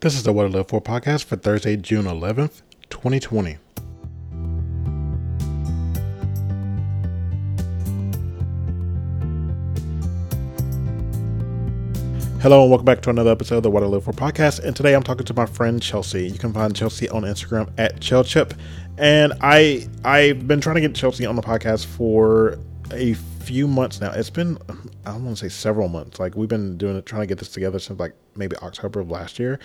This is the What I Live For podcast for Thursday, June 11th, 2020. Hello and welcome back to another episode of the What I Live For podcast. And today I'm talking to my friend Chelsea. You can find Chelsea on Instagram at Chelchip. And I I've been trying to get Chelsea on the podcast for a few months now. It's been I don't want to say several months. Like we've been doing it, trying to get this together since like maybe October of last year.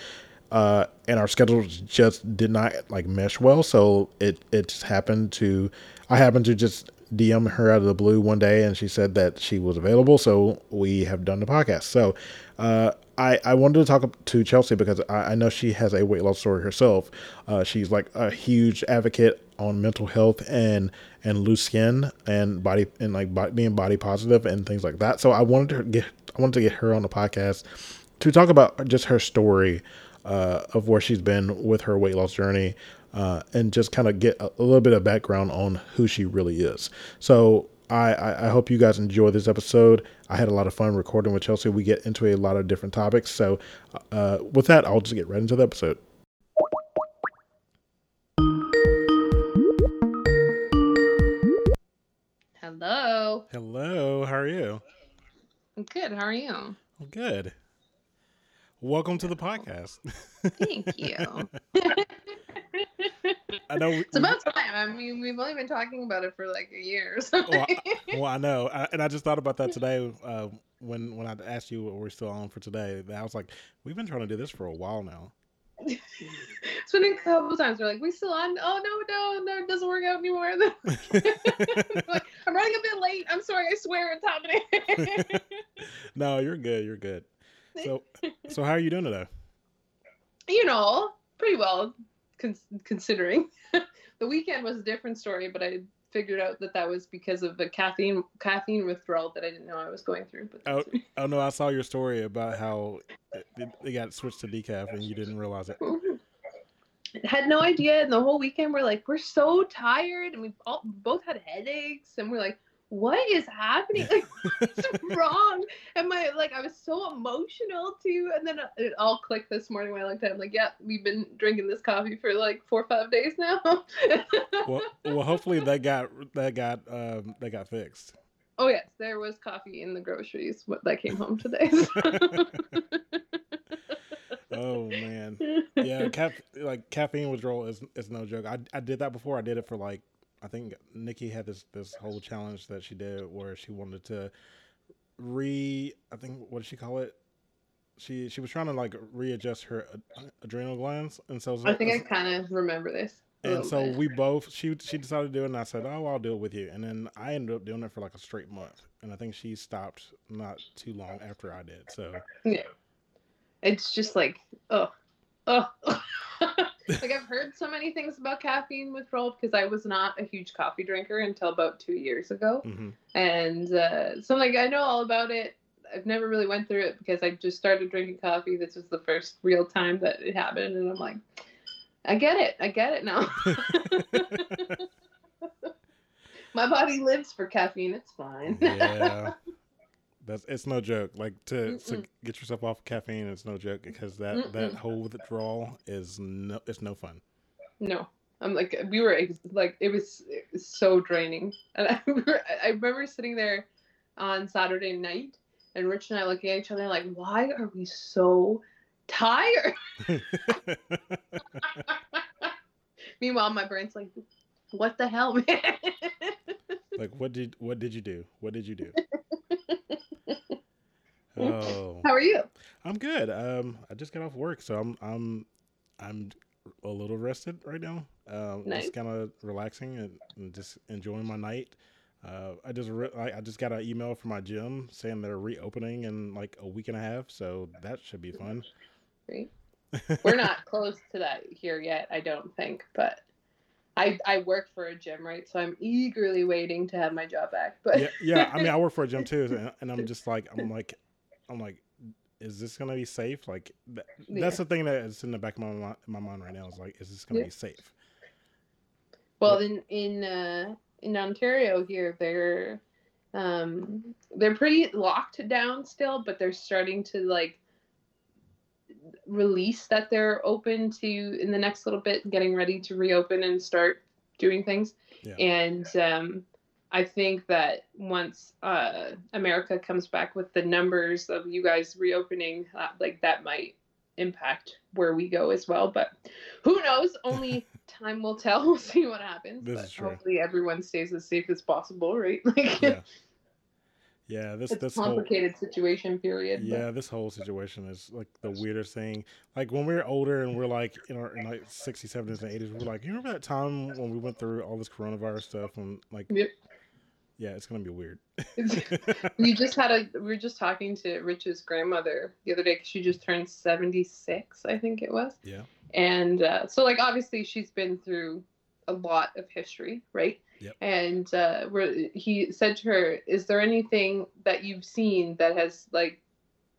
Uh, and our schedules just did not like mesh well. So it it just happened to I happened to just DM her out of the blue one day, and she said that she was available. So we have done the podcast. So uh, I I wanted to talk to Chelsea because I, I know she has a weight loss story herself. Uh, she's like a huge advocate on mental health and and loose skin and body and like body, being body positive and things like that. So I wanted to get I wanted to get her on the podcast to talk about just her story uh, of where she's been with her weight loss journey uh, and just kind of get a, a, little bit of background on who she really is. So I, I, I, hope you guys enjoy this episode. I had a lot of fun recording with Chelsea. We get into a lot of different topics. So uh, with that, I'll just get right into the episode. Hello. Hello. How are you? I'm good. How are you? I'm good. Welcome to the podcast. Thank you. I know. We, it's about time. I mean, we've only been talking about it for like a year. Well, I, well, I know, I, and I just thought about that today uh, when when I asked you what we're still on for today. I was like, we've been trying to do this for a while now. It's been a couple times. We're like, we still on? Oh no, no, no, it doesn't work out anymore. like, I'm running a bit late. I'm sorry. I swear it's happening. no, you're good. You're good. So, so how are you doing today? You know, pretty well, con- considering. the weekend was a different story, but I figured out that that was because of the caffeine caffeine withdrawal that I didn't know I was going through. But oh, oh no, I saw your story about how uh, they got switched to decaf and you didn't realize it. Had no idea, and the whole weekend we're like, we're so tired, and we all both had headaches, and we're like, what is happening? Like, what's wrong? And my like, I was so emotional too. And then it all clicked this morning when I looked at it. I'm like, yeah, we've been drinking this coffee for like four or five days now. well, well, hopefully that got that got um that got fixed. Oh yes, there was coffee in the groceries that came home today. oh man, yeah, ca- like caffeine withdrawal is is no joke. I I did that before. I did it for like I think Nikki had this this whole challenge that she did where she wanted to re I think what did she call it? She she was trying to like readjust her ad- adrenal glands, and so I think I kind of remember this. And so bit. we both she she decided to do it, and I said, "Oh, I'll do it with you." And then I ended up doing it for like a straight month, and I think she stopped not too long after I did. So yeah, it's just like oh oh. oh. Like I've heard so many things about caffeine withdrawal because I was not a huge coffee drinker until about two years ago, mm-hmm. and uh, so like I know all about it. I've never really went through it because I just started drinking coffee. This was the first real time that it happened, and I'm like, I get it. I get it now. My body lives for caffeine. It's fine. yeah. That's it's no joke. Like to, to get yourself off caffeine, it's no joke because that Mm-mm. that whole withdrawal is no it's no fun. No, I'm like we were like it was, it was so draining, and I, I remember sitting there on Saturday night, and Rich and I looking at each other like, why are we so tired? Meanwhile, my brain's like, what the hell, man? like what did what did you do? What did you do? Oh. How are you? I'm good. Um, I just got off work, so I'm I'm I'm a little rested right now. Um, nice. just kind of relaxing and, and, just enjoying my night. Uh, I just re- I, I just got an email from my gym saying they're reopening in like a week and a half, so that should be fun. Great. We're not close to that here yet, I don't think, but I, I work for a gym, right? So I'm eagerly waiting to have my job back. But yeah, yeah. I mean, I work for a gym too, and, and I'm just like, I'm like, I'm like, is this gonna be safe? Like yeah. that's the thing that is in the back of my my mind right now. Is like, is this gonna yeah. be safe? Well, in in uh, in Ontario here, they're Um, they're pretty locked down still, but they're starting to like release that they're open to in the next little bit, getting ready to reopen and start doing things. Yeah. And um, I think that once uh, America comes back with the numbers of you guys reopening, uh, like that might impact where we go as well. But who knows? Only time will tell. We'll see what happens. This but hopefully everyone stays as safe as possible, right? Like, yeah. Yeah, this it's this complicated whole, situation. Period. Yeah, but. this whole situation is like the weirdest thing. Like when we're older and we're like in our in like 60s, 70s, and eighties, we're like, you remember that time when we went through all this coronavirus stuff and like, yep. yeah, it's gonna be weird. we just had a we were just talking to Rich's grandmother the other day because she just turned seventy six, I think it was. Yeah. And uh, so, like, obviously, she's been through a lot of history, right? Yep. And uh, he said to her, "Is there anything that you've seen that has like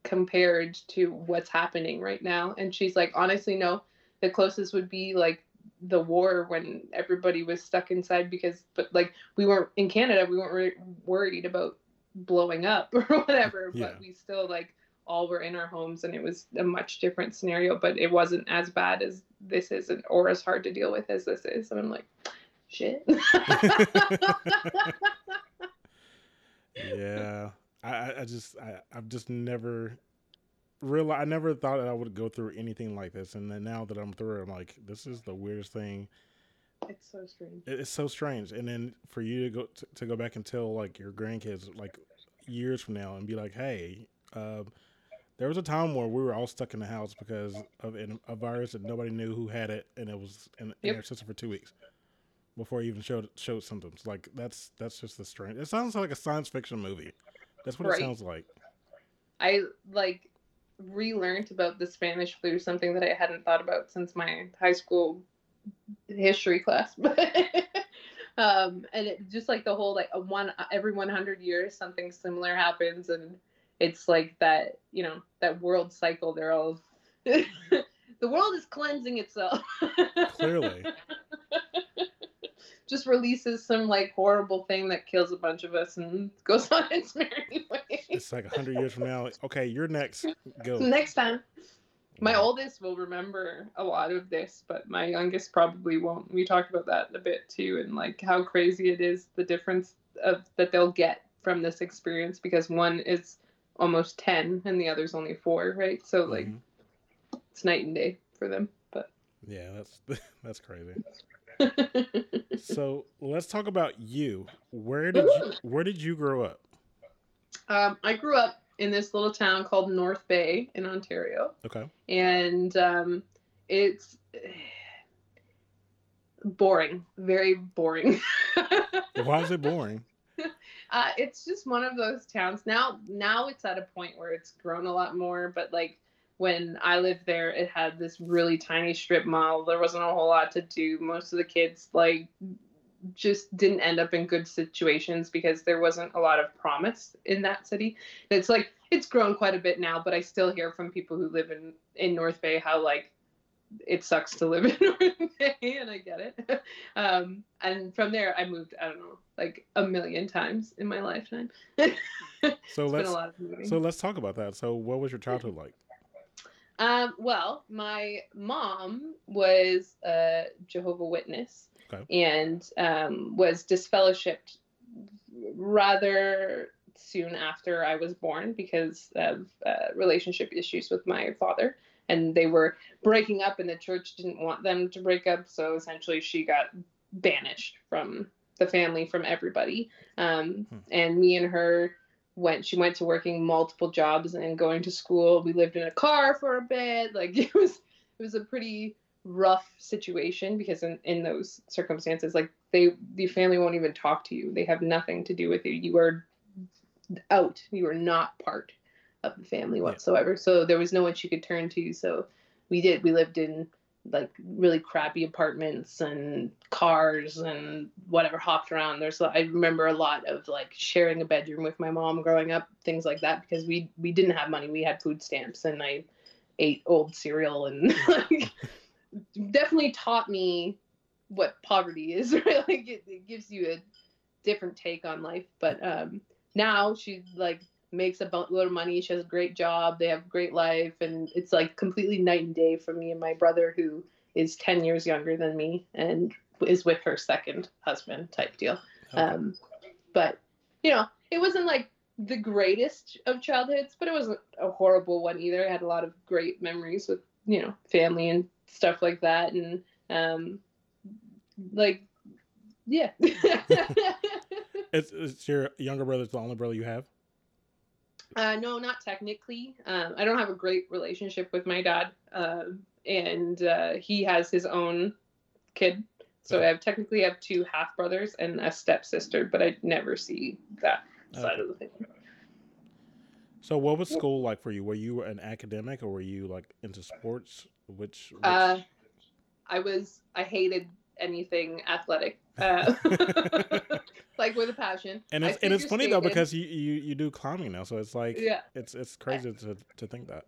compared to what's happening right now?" And she's like, "Honestly, no. The closest would be like the war when everybody was stuck inside because, but like we weren't in Canada, we weren't re- worried about blowing up or whatever, yeah. but we still like." all were in our homes and it was a much different scenario but it wasn't as bad as this is or as hard to deal with as this is and i'm like shit. yeah, I, I just I, I've just never real I never thought that I would go through anything like this, and then now that I'm through, I'm like, this is the weirdest thing. It's so strange. It's so strange, and then for you to go to, to go back and tell like your grandkids like years from now and be like, hey. Um, there was a time where we were all stuck in the house because of a virus that nobody knew who had it, and it was in, yep. in our system for two weeks before he even showed showed symptoms. Like that's that's just the strange. It sounds like a science fiction movie. That's what right. it sounds like. I like relearned about the Spanish flu, something that I hadn't thought about since my high school history class. um, and it just like the whole like a one every 100 years something similar happens, and it's like that you know that world cycle. They're all the world is cleansing itself. Clearly just releases some like horrible thing that kills a bunch of us and goes on its merry way. It's like a hundred years from now. Okay, you're next. Go next time. My oldest will remember a lot of this, but my youngest probably won't. We talked about that a bit too, and like how crazy it is the difference of that they'll get from this experience because one is almost ten and the other's only four, right? So like mm-hmm. it's night and day for them. But yeah, that's that's crazy. so let's talk about you. Where did you, where did you grow up? Um, I grew up in this little town called North Bay in Ontario. Okay. And um, it's boring, very boring. Why is it boring? Uh, it's just one of those towns. Now, now it's at a point where it's grown a lot more, but like when I lived there, it had this really tiny strip mall. There wasn't a whole lot to do. Most of the kids like just didn't end up in good situations because there wasn't a lot of promise in that city. It's like it's grown quite a bit now, but I still hear from people who live in in North Bay how like it sucks to live in North Bay, and I get it. Um, and from there, I moved. I don't know, like a million times in my lifetime. so let's so let's talk about that. So, what was your childhood like? Um, well, my mom was a Jehovah Witness okay. and um, was disfellowshipped rather soon after I was born because of uh, relationship issues with my father. And they were breaking up, and the church didn't want them to break up. So essentially, she got banished from the family, from everybody. Um, hmm. And me and her went she went to working multiple jobs and going to school. We lived in a car for a bit. Like it was it was a pretty rough situation because in, in those circumstances like they the family won't even talk to you. They have nothing to do with you. You are out. You are not part of the family whatsoever. So there was no one she could turn to. So we did. We lived in like really crappy apartments and cars and whatever hopped around there's i remember a lot of like sharing a bedroom with my mom growing up things like that because we we didn't have money. We had food stamps and i ate old cereal and like definitely taught me what poverty is right? Like it, it gives you a different take on life. But um now she like makes a boatload of money. She has a great job. They have a great life, and it's like completely night and day for me and my brother, who is ten years younger than me and is with her second husband type deal. Okay. Um, but you know, it wasn't like the greatest of childhoods, but it wasn't a horrible one either. I had a lot of great memories with you know family and stuff like that, and um, like yeah. it's, it's your younger brother's the only brother you have. Uh, no, not technically. Um, I don't have a great relationship with my dad, uh, and uh, he has his own kid. So. I have technically have two half brothers and a stepsister, but I never see that okay. side of the thing. So, what was school like for you? Were you an academic, or were you like into sports? Which, which... Uh, I was. I hated anything athletic, uh, like with a passion. And it's and it's funny though because you, you you do climbing now, so it's like yeah, it's it's crazy to to think that.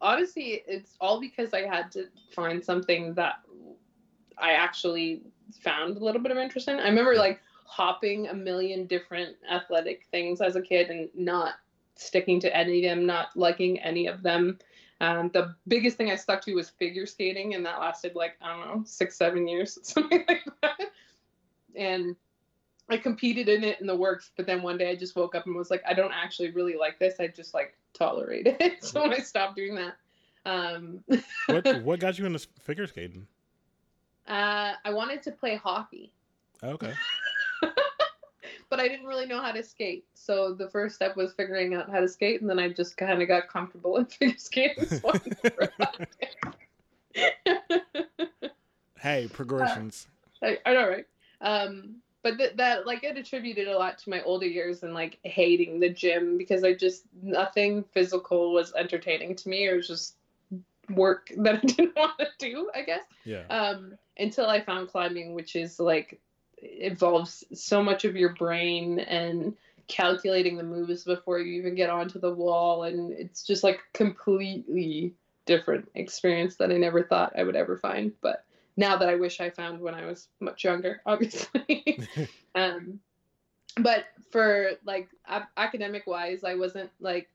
Honestly, it's all because I had to find something that I actually found a little bit of interest in. I remember like hopping a million different athletic things as a kid and not sticking to any of them, not liking any of them. Um, the biggest thing I stuck to was figure skating, and that lasted like I don't know six, seven years, something like that. And I competed in it in the works, but then one day I just woke up and was like, I don't actually really like this. I just like tolerate it. so I stopped doing that. Um, what what got you into figure skating? Uh, I wanted to play hockey. Okay. but I didn't really know how to skate. So the first step was figuring out how to skate, and then I just kind of got comfortable in figure skating. hey, progressions. Uh, I, I, know, right? Um, but th- that like it attributed a lot to my older years and like hating the gym because I just nothing physical was entertaining to me. It was just work that I didn't want to do, I guess. Yeah. Um, until I found climbing, which is like involves so much of your brain and calculating the moves before you even get onto the wall and it's just like completely different experience that I never thought I would ever find but now that I wish I found when I was much younger obviously um but for like academic wise I wasn't like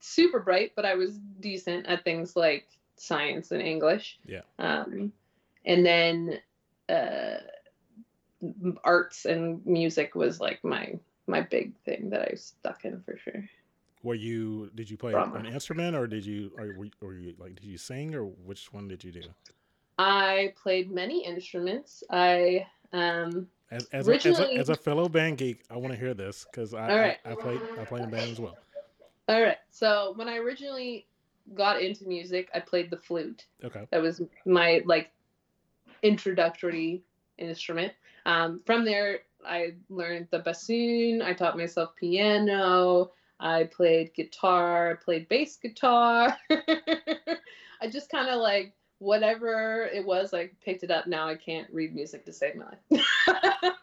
super bright but I was decent at things like science and English yeah um and then uh arts and music was like my my big thing that I stuck in for sure. Were you? Did you play Drama. an instrument, or did you? Or were, or you like? Did you sing, or which one did you do? I played many instruments. I um. As, as, originally... a, as, a, as a fellow band geek, I want to hear this because I, right. I I played I played in band as well. All right. So when I originally got into music, I played the flute. Okay. That was my like introductory instrument. Um, from there, I learned the bassoon. I taught myself piano. I played guitar, I played bass guitar. I just kind of like whatever it was, I picked it up. Now I can't read music to save my life.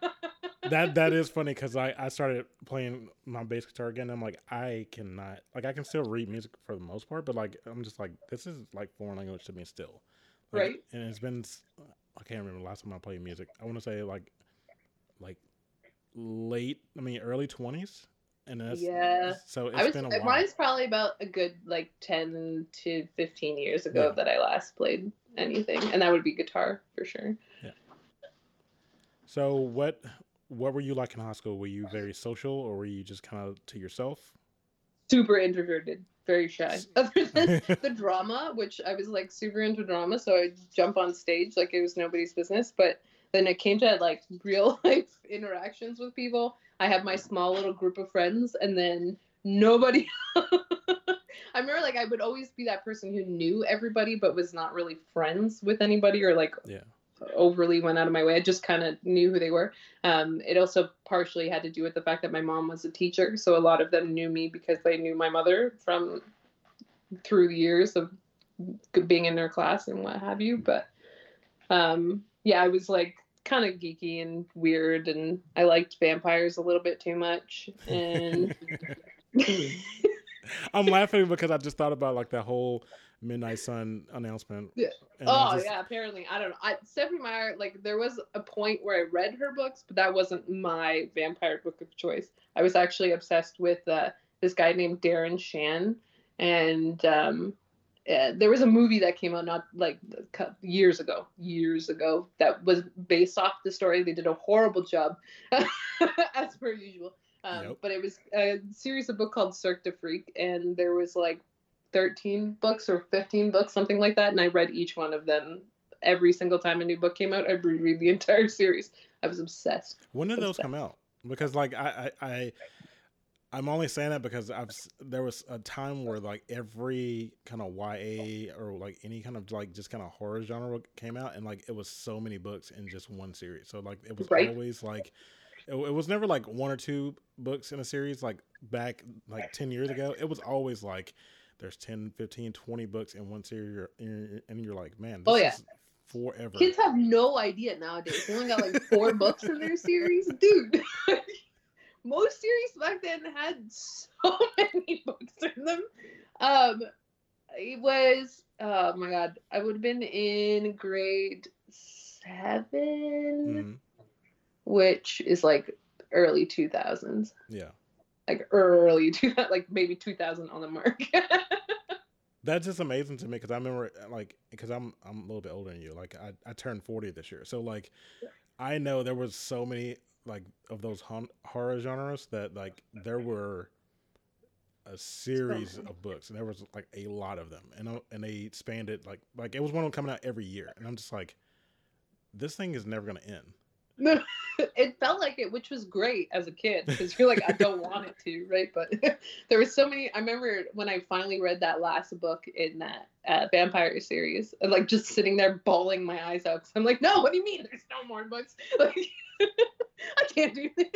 that that is funny because I I started playing my bass guitar again. I'm like I cannot like I can still read music for the most part, but like I'm just like this is like foreign language to me still. Like, right. And it's been I can't remember the last time I played music. I want to say like like late, I mean early twenties, and that's yeah. So it's was, been a uh, while. Mine's probably about a good like ten to fifteen years ago yeah. that I last played anything, and that would be guitar for sure. Yeah. So what what were you like in high school? Were you very social, or were you just kind of to yourself? Super introverted, very shy. Other than the drama, which I was like super into drama, so I'd jump on stage like it was nobody's business. But then it came to like real life interactions with people. I had my small little group of friends, and then nobody. I remember like I would always be that person who knew everybody but was not really friends with anybody or like yeah. overly went out of my way. I just kind of knew who they were. Um, it also partially had to do with the fact that my mom was a teacher, so a lot of them knew me because they knew my mother from through the years of being in their class and what have you. But um, yeah, I was like kind of geeky and weird, and I liked vampires a little bit too much. And I'm laughing because I just thought about like that whole Midnight Sun announcement. Yeah. Oh just... yeah, apparently I don't know. I, Stephenie Meyer, like there was a point where I read her books, but that wasn't my vampire book of choice. I was actually obsessed with uh, this guy named Darren Shan, and um, uh, there was a movie that came out not like years ago, years ago that was based off the story. They did a horrible job, as per usual. Um, yep. But it was a series of book called Cirque du Freak, and there was like 13 books or 15 books, something like that. And I read each one of them every single time a new book came out. I'd reread the entire series. I was obsessed. When did obsessed. those come out? Because like I, I, I I'm only saying that because I've there was a time where like every kind of YA or like any kind of like just kind of horror genre came out, and like it was so many books in just one series. So like it was right. always like it, it, was never like one or two books in a series like back like 10 years ago. It was always like there's 10, 15, 20 books in one series, and you're like, man, oh yeah. Forever. Kids have no idea nowadays. They only got like four books in their series, dude most series back then had so many books in them. Um, it was oh my god, I would have been in grade 7 mm-hmm. which is like early two thousands. Yeah, like early two, like maybe two thousand on the mark. That's just amazing to me because I remember like because I'm I'm a little bit older than you. Like I I turned forty this year, so like I know there was so many like of those horror genres that like there were a series of books and there was like a lot of them and uh, and they expanded like like it was one of them coming out every year and I'm just like this thing is never going to end. No, it felt like it, which was great as a kid because you're like, I don't want it to, right? But there was so many. I remember when I finally read that last book in that uh, vampire series, and like just sitting there bawling my eyes out. Cause I'm like, no, what do you mean? There's no more books. Like, I can't do this.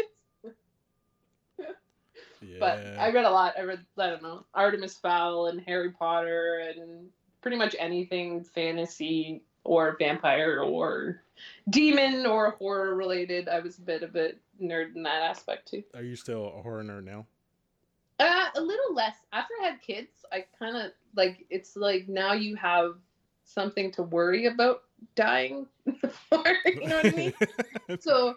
yeah. But I read a lot. I read, I don't know, Artemis Fowl and Harry Potter and pretty much anything fantasy or vampire or demon or horror related. I was a bit of a nerd in that aspect too. Are you still a horror nerd now? Uh, a little less. After I had kids, I kind of like it's like now you have something to worry about dying for. you know what I mean? so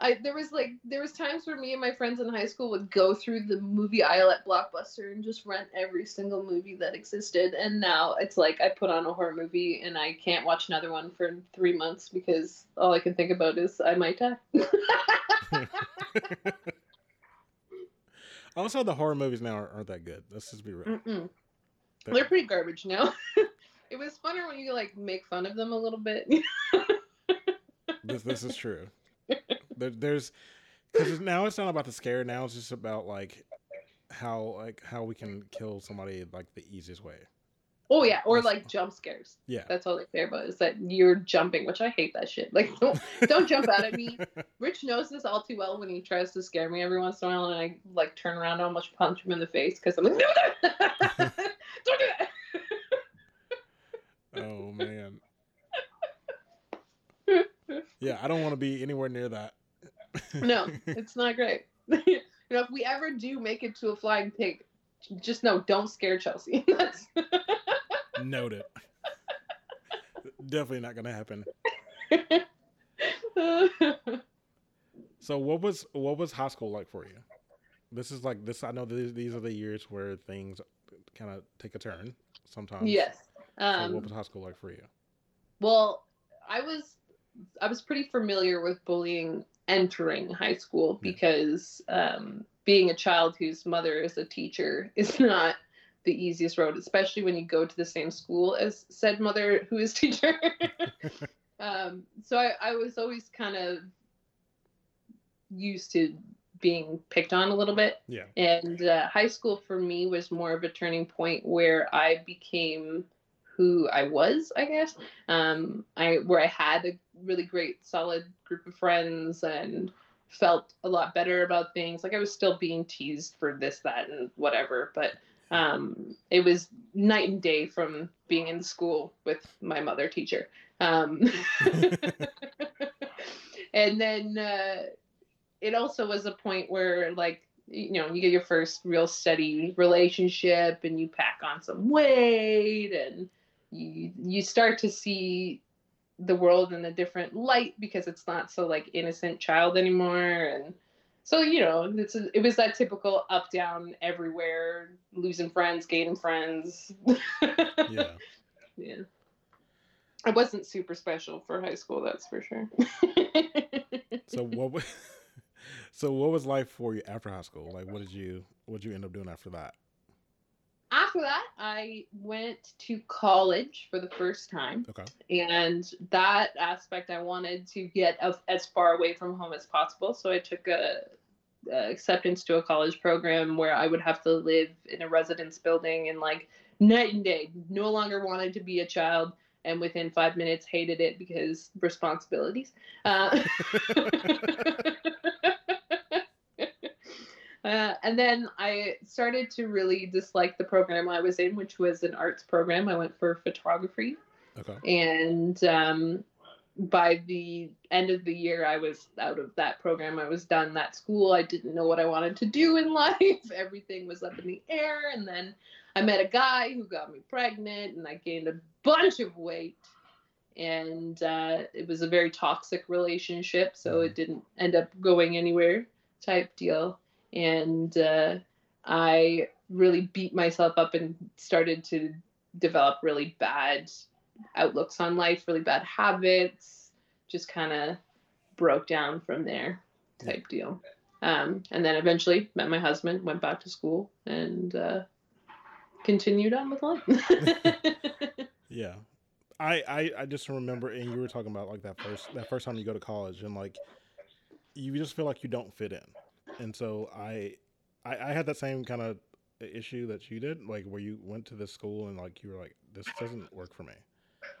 I there was like there was times where me and my friends in high school would go through the movie aisle at Blockbuster and just rent every single movie that existed. And now it's like I put on a horror movie and I can't watch another one for three months because all I can think about is I might die. also, the horror movies now aren't that good. Let's just be real. They're, They're pretty garbage now. it was funner when you like make fun of them a little bit. this this is true. There, there's because now it's not about the scare. Now it's just about like how like how we can kill somebody like the easiest way. Oh yeah, or like jump scares. Yeah, that's all they care about is that you're jumping, which I hate that shit. Like don't don't jump out at me. Rich knows this all too well when he tries to scare me every once in a while, and I like turn around and almost punch him in the face because I'm like, no, no, don't do that. oh man. Yeah, I don't want to be anywhere near that no, it's not great. you know, if we ever do make it to a flying pig, just know don't scare Chelsea. Noted. Definitely not going to happen. so what was what was high school like for you? This is like this. I know these these are the years where things kind of take a turn sometimes. Yes. Um, so what was high school like for you? Well, I was I was pretty familiar with bullying entering high school because um, being a child whose mother is a teacher is not the easiest road, especially when you go to the same school as said mother who is teacher. um, so I, I was always kind of used to being picked on a little bit. Yeah. And uh, high school for me was more of a turning point where I became who I was, I guess. Um, I where I had a really great, solid group of friends and felt a lot better about things. Like I was still being teased for this, that, and whatever, but um, it was night and day from being in school with my mother teacher. Um, and then uh, it also was a point where like you know you get your first real steady relationship and you pack on some weight and you you start to see the world in a different light because it's not so like innocent child anymore. And so you know it's a, it was that typical up down everywhere losing friends gaining friends. Yeah. Yeah. I wasn't super special for high school that's for sure. So what was so what was life for you after high school? Like what did you what did you end up doing after that after that, I went to college for the first time. Okay. And that aspect, I wanted to get as far away from home as possible. So I took a, a, acceptance to a college program where I would have to live in a residence building and like night and day. No longer wanted to be a child. And within five minutes, hated it because responsibilities. Uh, Uh, and then I started to really dislike the program I was in, which was an arts program. I went for photography. Okay. And um, by the end of the year, I was out of that program. I was done that school. I didn't know what I wanted to do in life. Everything was up in the air. And then I met a guy who got me pregnant, and I gained a bunch of weight. And uh, it was a very toxic relationship, so it didn't end up going anywhere type deal and uh, I really beat myself up and started to develop really bad outlooks on life, really bad habits. Just kind of broke down from there, type deal. Um, and then eventually met my husband, went back to school, and uh, continued on with life. yeah, I, I I just remember, and you were talking about like that first that first time you go to college, and like you just feel like you don't fit in and so I, I, I had that same kind of issue that you did, like where you went to this school and like you were like, this doesn't work for me.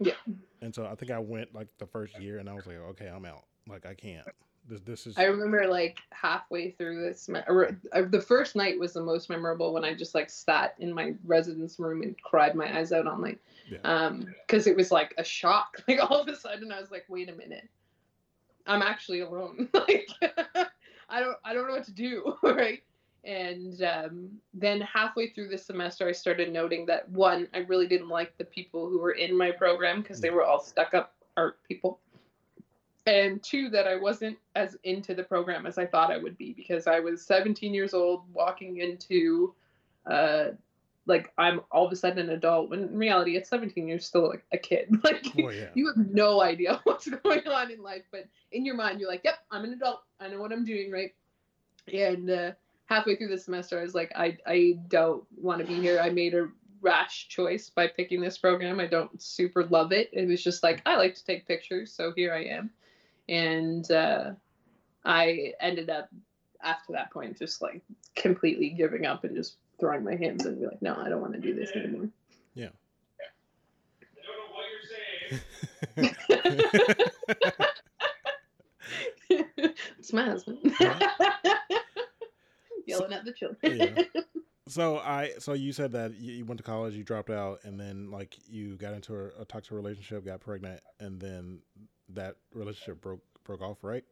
Yeah. And so I think I went like the first year and I was like, okay, I'm out. Like I can't. This this is. I remember like halfway through this, or, uh, the first night was the most memorable when I just like sat in my residence room and cried my eyes out on like, yeah. um, because it was like a shock. Like all of a sudden I was like, wait a minute, I'm actually alone. like. I don't I don't know what to do, right? And um, then halfway through the semester, I started noting that one, I really didn't like the people who were in my program because they were all stuck up art people. And two, that I wasn't as into the program as I thought I would be because I was 17 years old walking into, uh, like, I'm all of a sudden an adult when in reality at 17 you're still like a kid. Like, oh, yeah. you have no idea what's going on in life. But in your mind, you're like, yep, I'm an adult. I know what I'm doing, right? And uh, halfway through the semester, I was like, I, I don't want to be here. I made a rash choice by picking this program. I don't super love it. It was just like, I like to take pictures, so here I am. And uh, I ended up, after that point, just like completely giving up and just throwing my hands and be like, no, I don't want to do this anymore. Yeah. it's my husband. Yelling at the children. yeah. So I so you said that you went to college, you dropped out, and then like you got into a, a toxic relationship, got pregnant, and then that relationship broke broke off, right?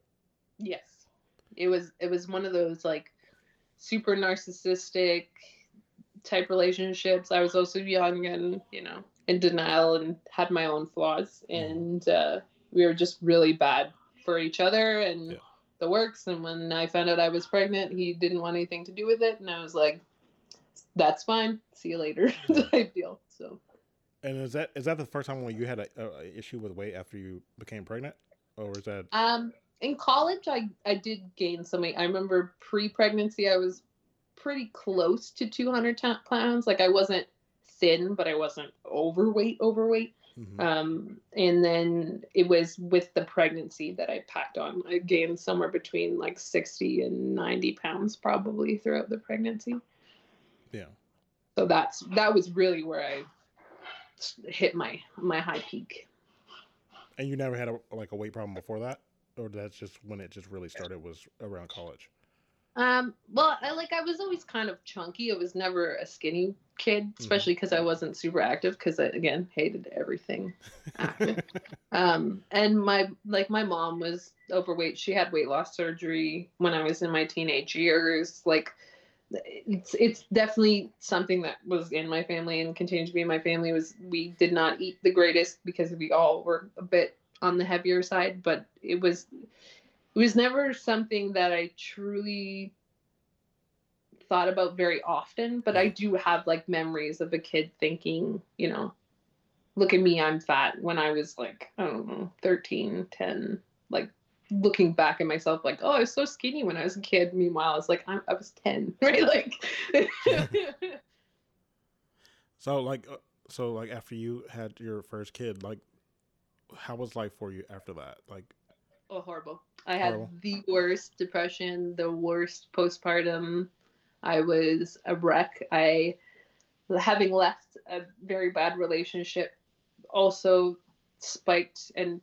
Yes, it was it was one of those like super narcissistic type relationships. I was also young and you know in denial and had my own flaws, mm-hmm. and uh, we were just really bad for each other and yeah. the works. And when I found out I was pregnant, he didn't want anything to do with it, and I was like, "That's fine. See you later." type deal. So. And is that is that the first time when you had a, a issue with weight after you became pregnant, or is that? Um, in college, I I did gain some weight. I remember pre-pregnancy, I was pretty close to 200 t- pounds. Like I wasn't thin, but I wasn't overweight. Overweight. Mm-hmm. Um, and then it was with the pregnancy that I packed on. I gained somewhere between like 60 and 90 pounds probably throughout the pregnancy. Yeah. So that's that was really where I hit my my high peak. And you never had a like a weight problem before that, or that's just when it just really started was around college. Um, well, I like I was always kind of chunky. I was never a skinny kid, mm-hmm. especially because mm-hmm. I wasn't super active. Because I again hated everything active. um, and my like my mom was overweight. She had weight loss surgery when I was in my teenage years. Like it's it's definitely something that was in my family and continued to be in my family. Was we did not eat the greatest because we all were a bit on the heavier side, but it was it was never something that I truly thought about very often, but I do have like memories of a kid thinking, you know, look at me, I'm fat when I was like, I don't know, 13, 10, like looking back at myself like, oh, I was so skinny when I was a kid. Meanwhile, I was like, I'm, i was 10, right? Like, so like, uh, so like after you had your first kid, like, how was life for you after that? Like, oh, horrible. I had horrible. the worst depression, the worst postpartum. I was a wreck. I, having left a very bad relationship, also spiked and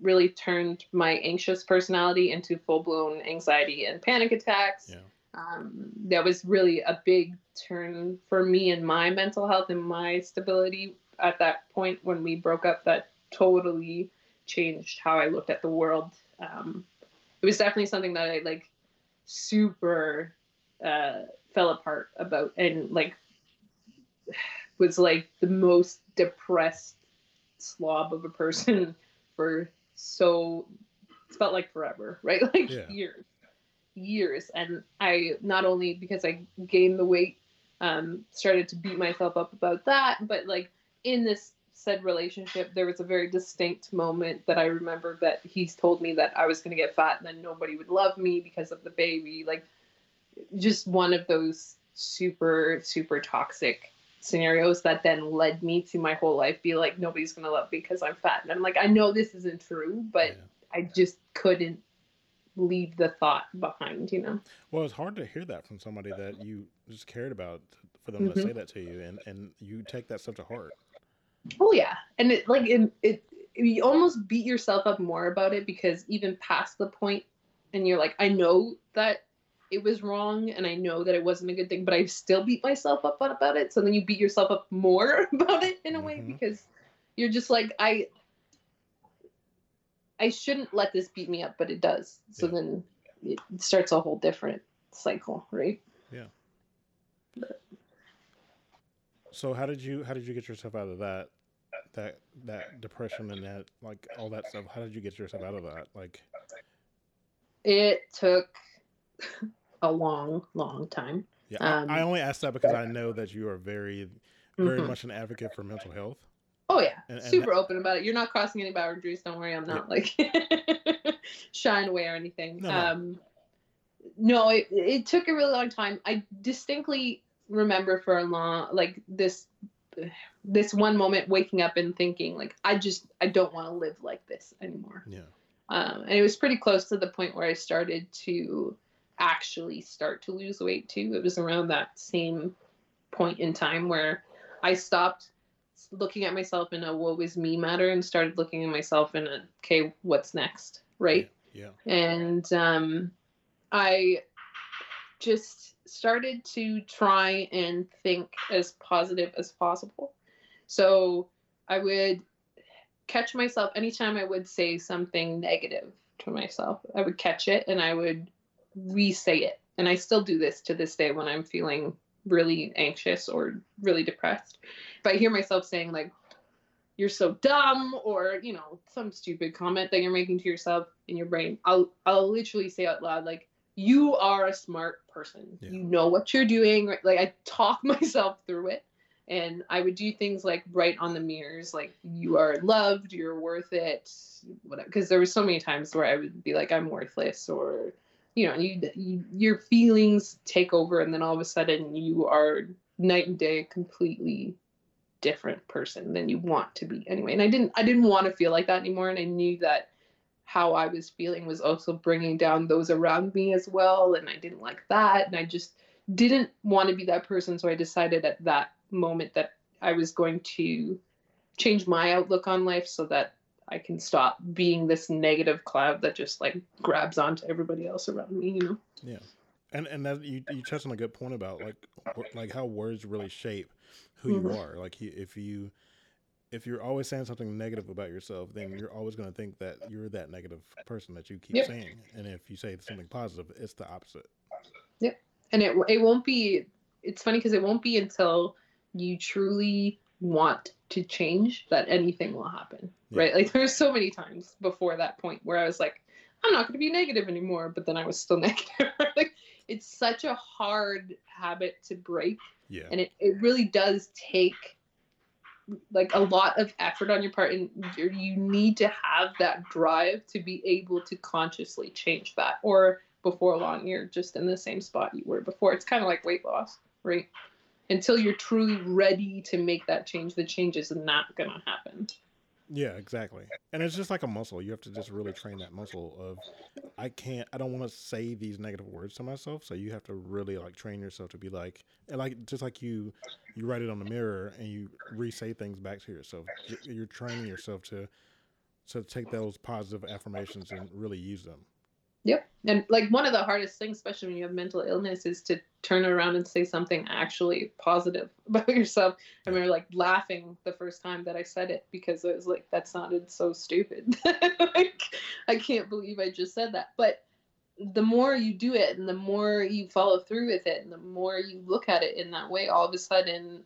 really turned my anxious personality into full blown anxiety and panic attacks. Yeah. Um, that was really a big turn for me and my mental health and my stability at that point when we broke up. That totally changed how I looked at the world. Um, it was definitely something that I like super uh, fell apart about and like was like the most depressed slob of a person for so it felt like forever, right? Like yeah. years, years. And I not only because I gained the weight, um, started to beat myself up about that, but like in this said relationship, there was a very distinct moment that I remember that he's told me that I was going to get fat and then nobody would love me because of the baby. Like, just one of those super, super toxic scenarios that then led me to my whole life be like nobody's gonna love me because I'm fat and I'm like I know this isn't true but yeah. I just couldn't leave the thought behind you know well it's hard to hear that from somebody that you just cared about for them mm-hmm. to say that to you and and you take that stuff to heart oh yeah and it like it, it you almost beat yourself up more about it because even past the point and you're like I know that it was wrong and I know that it wasn't a good thing, but I still beat myself up about it. So then you beat yourself up more about it in a way mm-hmm. because you're just like I I shouldn't let this beat me up, but it does. So yeah. then it starts a whole different cycle, right? Yeah. But. So how did you how did you get yourself out of that that that depression and that like all that stuff? How did you get yourself out of that? Like it took a long, long time. Yeah, um, I, I, only asked that because I know that you are very, very mm-hmm. much an advocate for mental health. Oh yeah, and, and super that, open about it. You're not crossing any boundaries. Don't worry, I'm not yeah. like shying away or anything. No, um, no. no it, it took a really long time. I distinctly remember for a long, like this, this one moment, waking up and thinking like, I just, I don't want to live like this anymore. Yeah. Um, and it was pretty close to the point where I started to actually start to lose weight too. It was around that same point in time where I stopped looking at myself in a woe is me matter and started looking at myself in a okay, what's next, right? Yeah. yeah. And um, I just started to try and think as positive as possible. So I would catch myself anytime I would say something negative to myself. I would catch it and I would re-say it. And I still do this to this day when I'm feeling really anxious or really depressed. If I hear myself saying like, you're so dumb or, you know, some stupid comment that you're making to yourself in your brain, I'll I'll literally say out loud like, you are a smart person. Yeah. You know what you're doing. Like I talk myself through it. And I would do things like write on the mirrors, like you are loved, you're worth it, whatever. Because there were so many times where I would be like, I'm worthless, or you know, you, you, your feelings take over, and then all of a sudden you are night and day a completely different person than you want to be anyway. And I didn't I didn't want to feel like that anymore, and I knew that how I was feeling was also bringing down those around me as well, and I didn't like that, and I just didn't want to be that person. So I decided at that moment that I was going to change my outlook on life so that I can stop being this negative cloud that just like grabs onto everybody else around me, you know? Yeah. And and that you you touched on a good point about like like how words really shape who mm-hmm. you are. Like if you if you're always saying something negative about yourself, then mm-hmm. you're always going to think that you're that negative person that you keep yep. saying. And if you say something positive, it's the opposite. Yep. And it it won't be. It's funny because it won't be until you truly want to change that anything will happen. Yeah. Right? Like there's so many times before that point where I was like, I'm not going to be negative anymore, but then I was still negative. like it's such a hard habit to break. Yeah. And it, it really does take like a lot of effort on your part and you need to have that drive to be able to consciously change that or before long you're just in the same spot you were before. It's kind of like weight loss right? Until you're truly ready to make that change the change is not going to happen yeah, exactly. And it's just like a muscle. You have to just really train that muscle of I can't I don't want to say these negative words to myself, so you have to really like train yourself to be like and like just like you you write it on the mirror and you re-say things back to yourself. You're training yourself to to take those positive affirmations and really use them. Yep. And like one of the hardest things, especially when you have mental illness, is to turn around and say something actually positive about yourself. I remember like laughing the first time that I said it because it was like that sounded so stupid. like I can't believe I just said that. But the more you do it and the more you follow through with it and the more you look at it in that way, all of a sudden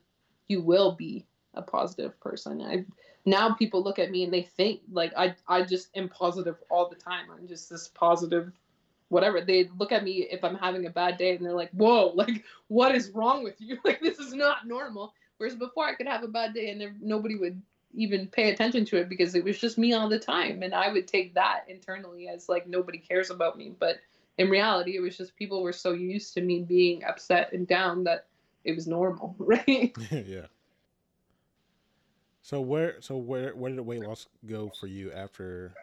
you will be a positive person. I now people look at me and they think like I I just am positive all the time. I'm just this positive whatever. They look at me if I'm having a bad day and they're like, "Whoa, like what is wrong with you? Like this is not normal." Whereas before I could have a bad day and nobody would even pay attention to it because it was just me all the time and I would take that internally as like nobody cares about me, but in reality it was just people were so used to me being upset and down that it was normal, right? yeah. So where so where where did the weight loss go for you after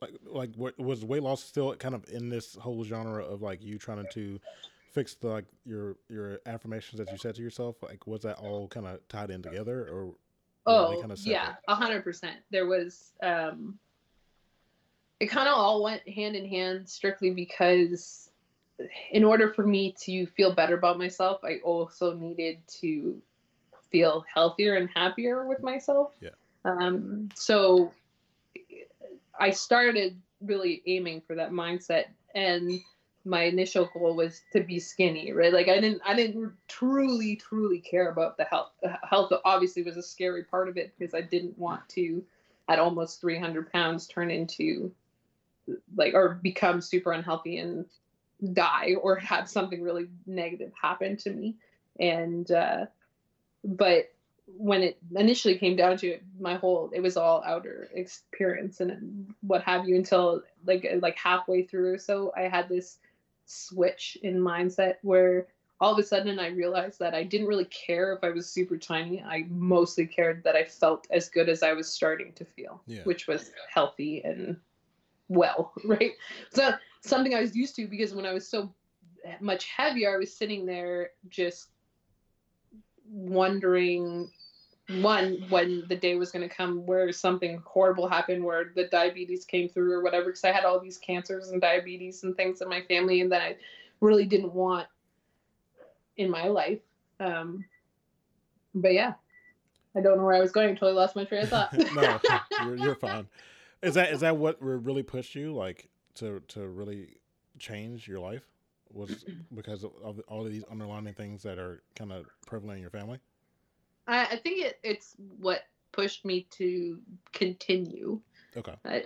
like like what was weight loss still kind of in this whole genre of like you trying to fix the like your your affirmations that you said to yourself? Like was that all kind of tied in together or oh kind of yeah a hundred percent. There was um it kind of all went hand in hand strictly because in order for me to feel better about myself i also needed to feel healthier and happier with myself. Yeah. Um, so I started really aiming for that mindset and my initial goal was to be skinny, right? Like I didn't, I didn't truly, truly care about the health. The health obviously was a scary part of it because I didn't want to, at almost 300 pounds, turn into like or become super unhealthy and die or have something really negative happen to me. And uh, but when it initially came down to it, my whole it was all outer experience and what have you until like like halfway through or so I had this switch in mindset where all of a sudden I realized that I didn't really care if I was super tiny. I mostly cared that I felt as good as I was starting to feel, yeah. which was healthy and well, right? So something I was used to because when I was so much heavier, I was sitting there just wondering one when the day was going to come where something horrible happened where the diabetes came through or whatever because i had all these cancers and diabetes and things in my family and that i really didn't want in my life. Um, but yeah i don't know where i was going. Until i lost my train of thought. No you're, you're fine. Is that is that what really pushed you like to to really change your life was because of all of these underlying things that are kind of prevalent in your family? I, I think it, it's what pushed me to continue. Okay. I,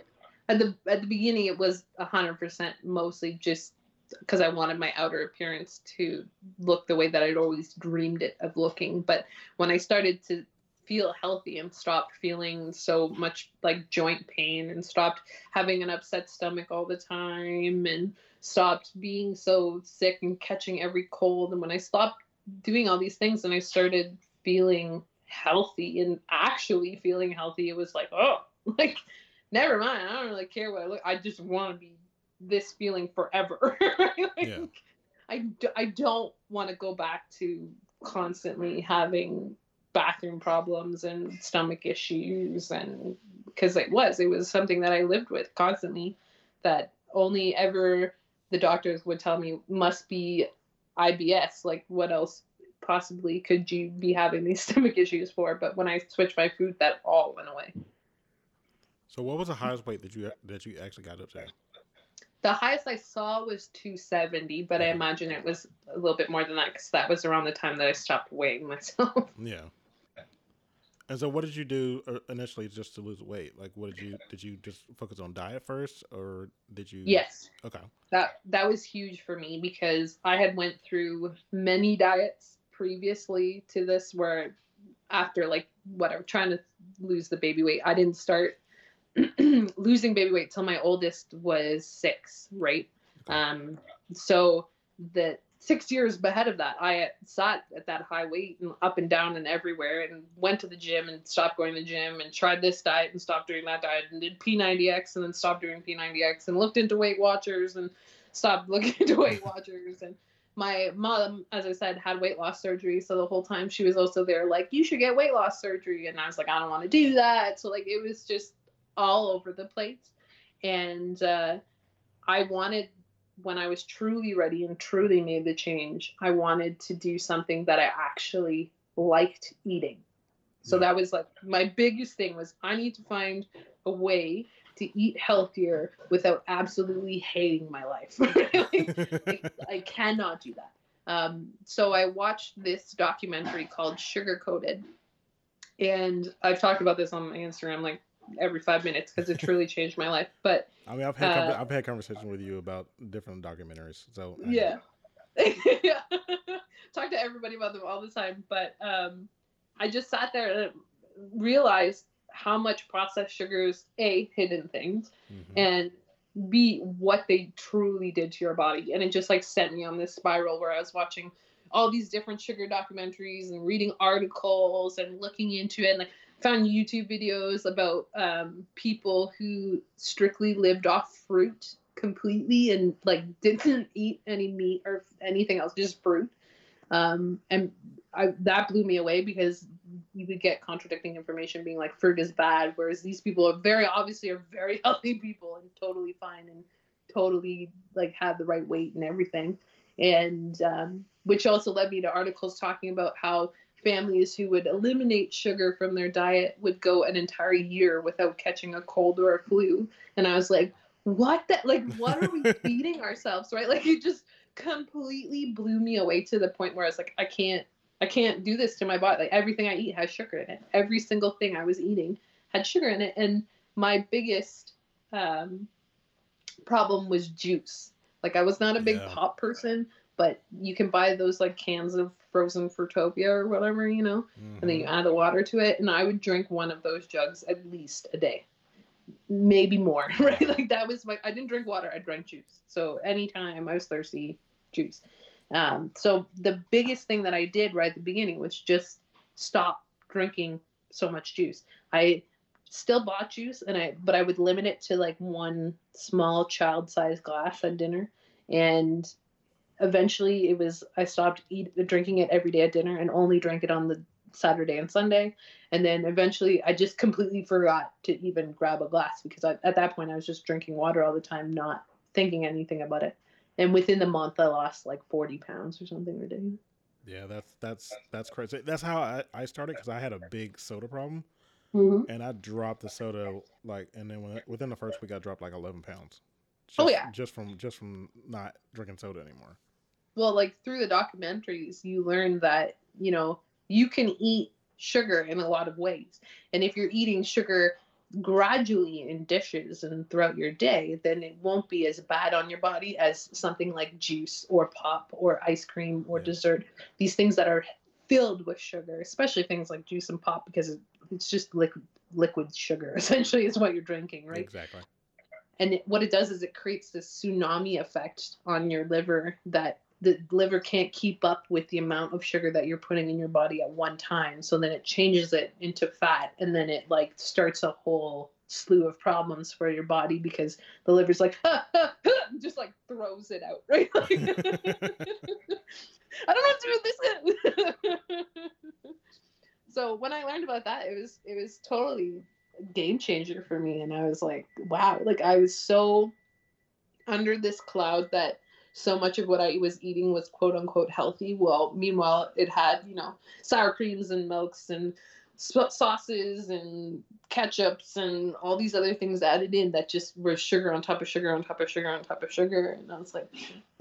at the at the beginning, it was hundred percent mostly just because I wanted my outer appearance to look the way that I'd always dreamed it of looking. But when I started to feel healthy and stopped feeling so much like joint pain and stopped having an upset stomach all the time and stopped being so sick and catching every cold. And when I stopped doing all these things and I started feeling healthy and actually feeling healthy it was like oh like never mind. I don't really care what I look I just want to be this feeling forever. Like, yeah. I, I don't want to go back to constantly having bathroom problems and stomach issues and because it was it was something that i lived with constantly that only ever the doctors would tell me must be IBS. Like, what else possibly could you be having these stomach issues for? But when I switched my food, that all went away. So, what was the highest weight that you that you actually got up to? The highest I saw was 270, but I imagine it was a little bit more than that because that was around the time that I stopped weighing myself. Yeah. And so, what did you do uh, initially just to lose weight? Like, what did you did you just focus on diet first, or did you? Yes. Okay. That that was huge for me because I had went through many diets previously to this, where after like whatever trying to lose the baby weight, I didn't start losing baby weight till my oldest was six, right? Okay. Um, so the six years ahead of that, I sat at that high weight and up and down and everywhere and went to the gym and stopped going to the gym and tried this diet and stopped doing that diet and did P90X and then stopped doing P90X and looked into Weight Watchers and stopped looking into Weight Watchers. And my mom, as I said, had weight loss surgery. So the whole time she was also there, like, you should get weight loss surgery. And I was like, I don't want to do that. So, like, it was just all over the place. And uh, I wanted when I was truly ready and truly made the change, I wanted to do something that I actually liked eating. So that was like my biggest thing was I need to find a way to eat healthier without absolutely hating my life. like, I cannot do that. Um, so I watched this documentary called Sugar Coated, and I've talked about this on my Instagram like every five minutes because it truly changed my life. But I mean, I've had uh, I've had conversations with you about different documentaries. So yeah, yeah, talk to everybody about them all the time. But um, I just sat there and realized how much processed sugars a hidden things mm-hmm. and b what they truly did to your body and it just like sent me on this spiral where i was watching all these different sugar documentaries and reading articles and looking into it and like found YouTube videos about um, people who strictly lived off fruit completely and like didn't eat any meat or anything else, just fruit. Um, and I, that blew me away because you would get contradicting information being like fruit is bad, whereas these people are very obviously are very healthy people and totally fine and totally like had the right weight and everything. And um, which also led me to articles talking about how families who would eliminate sugar from their diet would go an entire year without catching a cold or a flu. And I was like, what that like what are we feeding ourselves, right? Like it just completely blew me away to the point where I was like, I can't I can't do this to my body. Like everything I eat has sugar in it. Every single thing I was eating had sugar in it. And my biggest um, problem was juice. Like I was not a big yeah. pop person, but you can buy those like cans of frozen fruitopia or whatever you know? Mm-hmm. and then you mm-hmm. add the water to it and i would drink one of those jugs at least a day. Maybe more right? Like that was my i didn't drink water i drank juice. So anytime i was thirsty juice. Um, so the biggest thing that i did right at the beginning was just stop drinking so much juice. I still bought juice and i but i would limit it to like one small child sized glass at dinner. And eventually it was I stopped eat drinking it every day at dinner and only drank it on the Saturday and Sunday. And then eventually I just completely forgot to even grab a glass because I, at that point I was just drinking water all the time, not thinking anything about it. And within the month I lost like 40 pounds or something ridiculous. Yeah, that's that's that's crazy. That's how I, I started because I had a big soda problem, mm-hmm. and I dropped the soda like, and then when, within the first week I dropped like eleven pounds. Oh, just, oh yeah, just from just from not drinking soda anymore. Well like through the documentaries you learn that you know you can eat sugar in a lot of ways. And if you're eating sugar gradually in dishes and throughout your day then it won't be as bad on your body as something like juice or pop or ice cream or yeah. dessert. These things that are filled with sugar especially things like juice and pop because it's just liquid liquid sugar essentially is what you're drinking right? Exactly and it, what it does is it creates this tsunami effect on your liver that the liver can't keep up with the amount of sugar that you're putting in your body at one time. So then it changes it into fat and then it like starts a whole slew of problems for your body because the liver's like ha, ha, ha, just like throws it out right? Like, i don't what to do this so when i learned about that it was it was totally game changer for me and i was like wow like i was so under this cloud that so much of what I was eating was quote unquote healthy. Well, meanwhile, it had, you know, sour creams and milks and sauces and ketchups and all these other things added in that just were sugar on top of sugar on top of sugar on top of sugar. And I was like,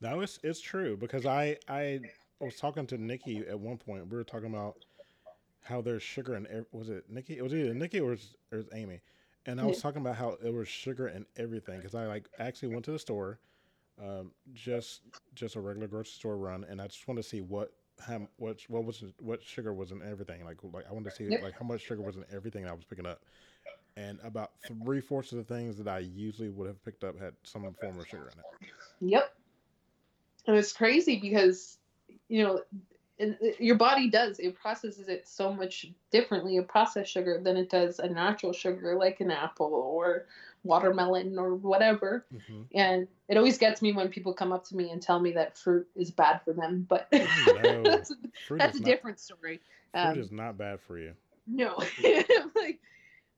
no, it's, it's true because I, I was talking to Nikki at one point. We were talking about how there's sugar in, was it Nikki? It was either Nikki or it was, it was Amy and I was talking about how it was sugar and everything because I like actually went to the store, um, just just a regular grocery store run, and I just wanted to see what how what what was what sugar was in everything. Like like I wanted to see like how much sugar was in everything I was picking up, and about three fourths of the things that I usually would have picked up had some form of sugar in it. Yep, and it's crazy because you know and your body does it processes it so much differently. A processed sugar than it does a natural sugar like an apple or watermelon or whatever. Mm-hmm. and it always gets me when people come up to me and tell me that fruit is bad for them but no. that's, that's a not, different story. Fruit um, is not bad for you. no. Like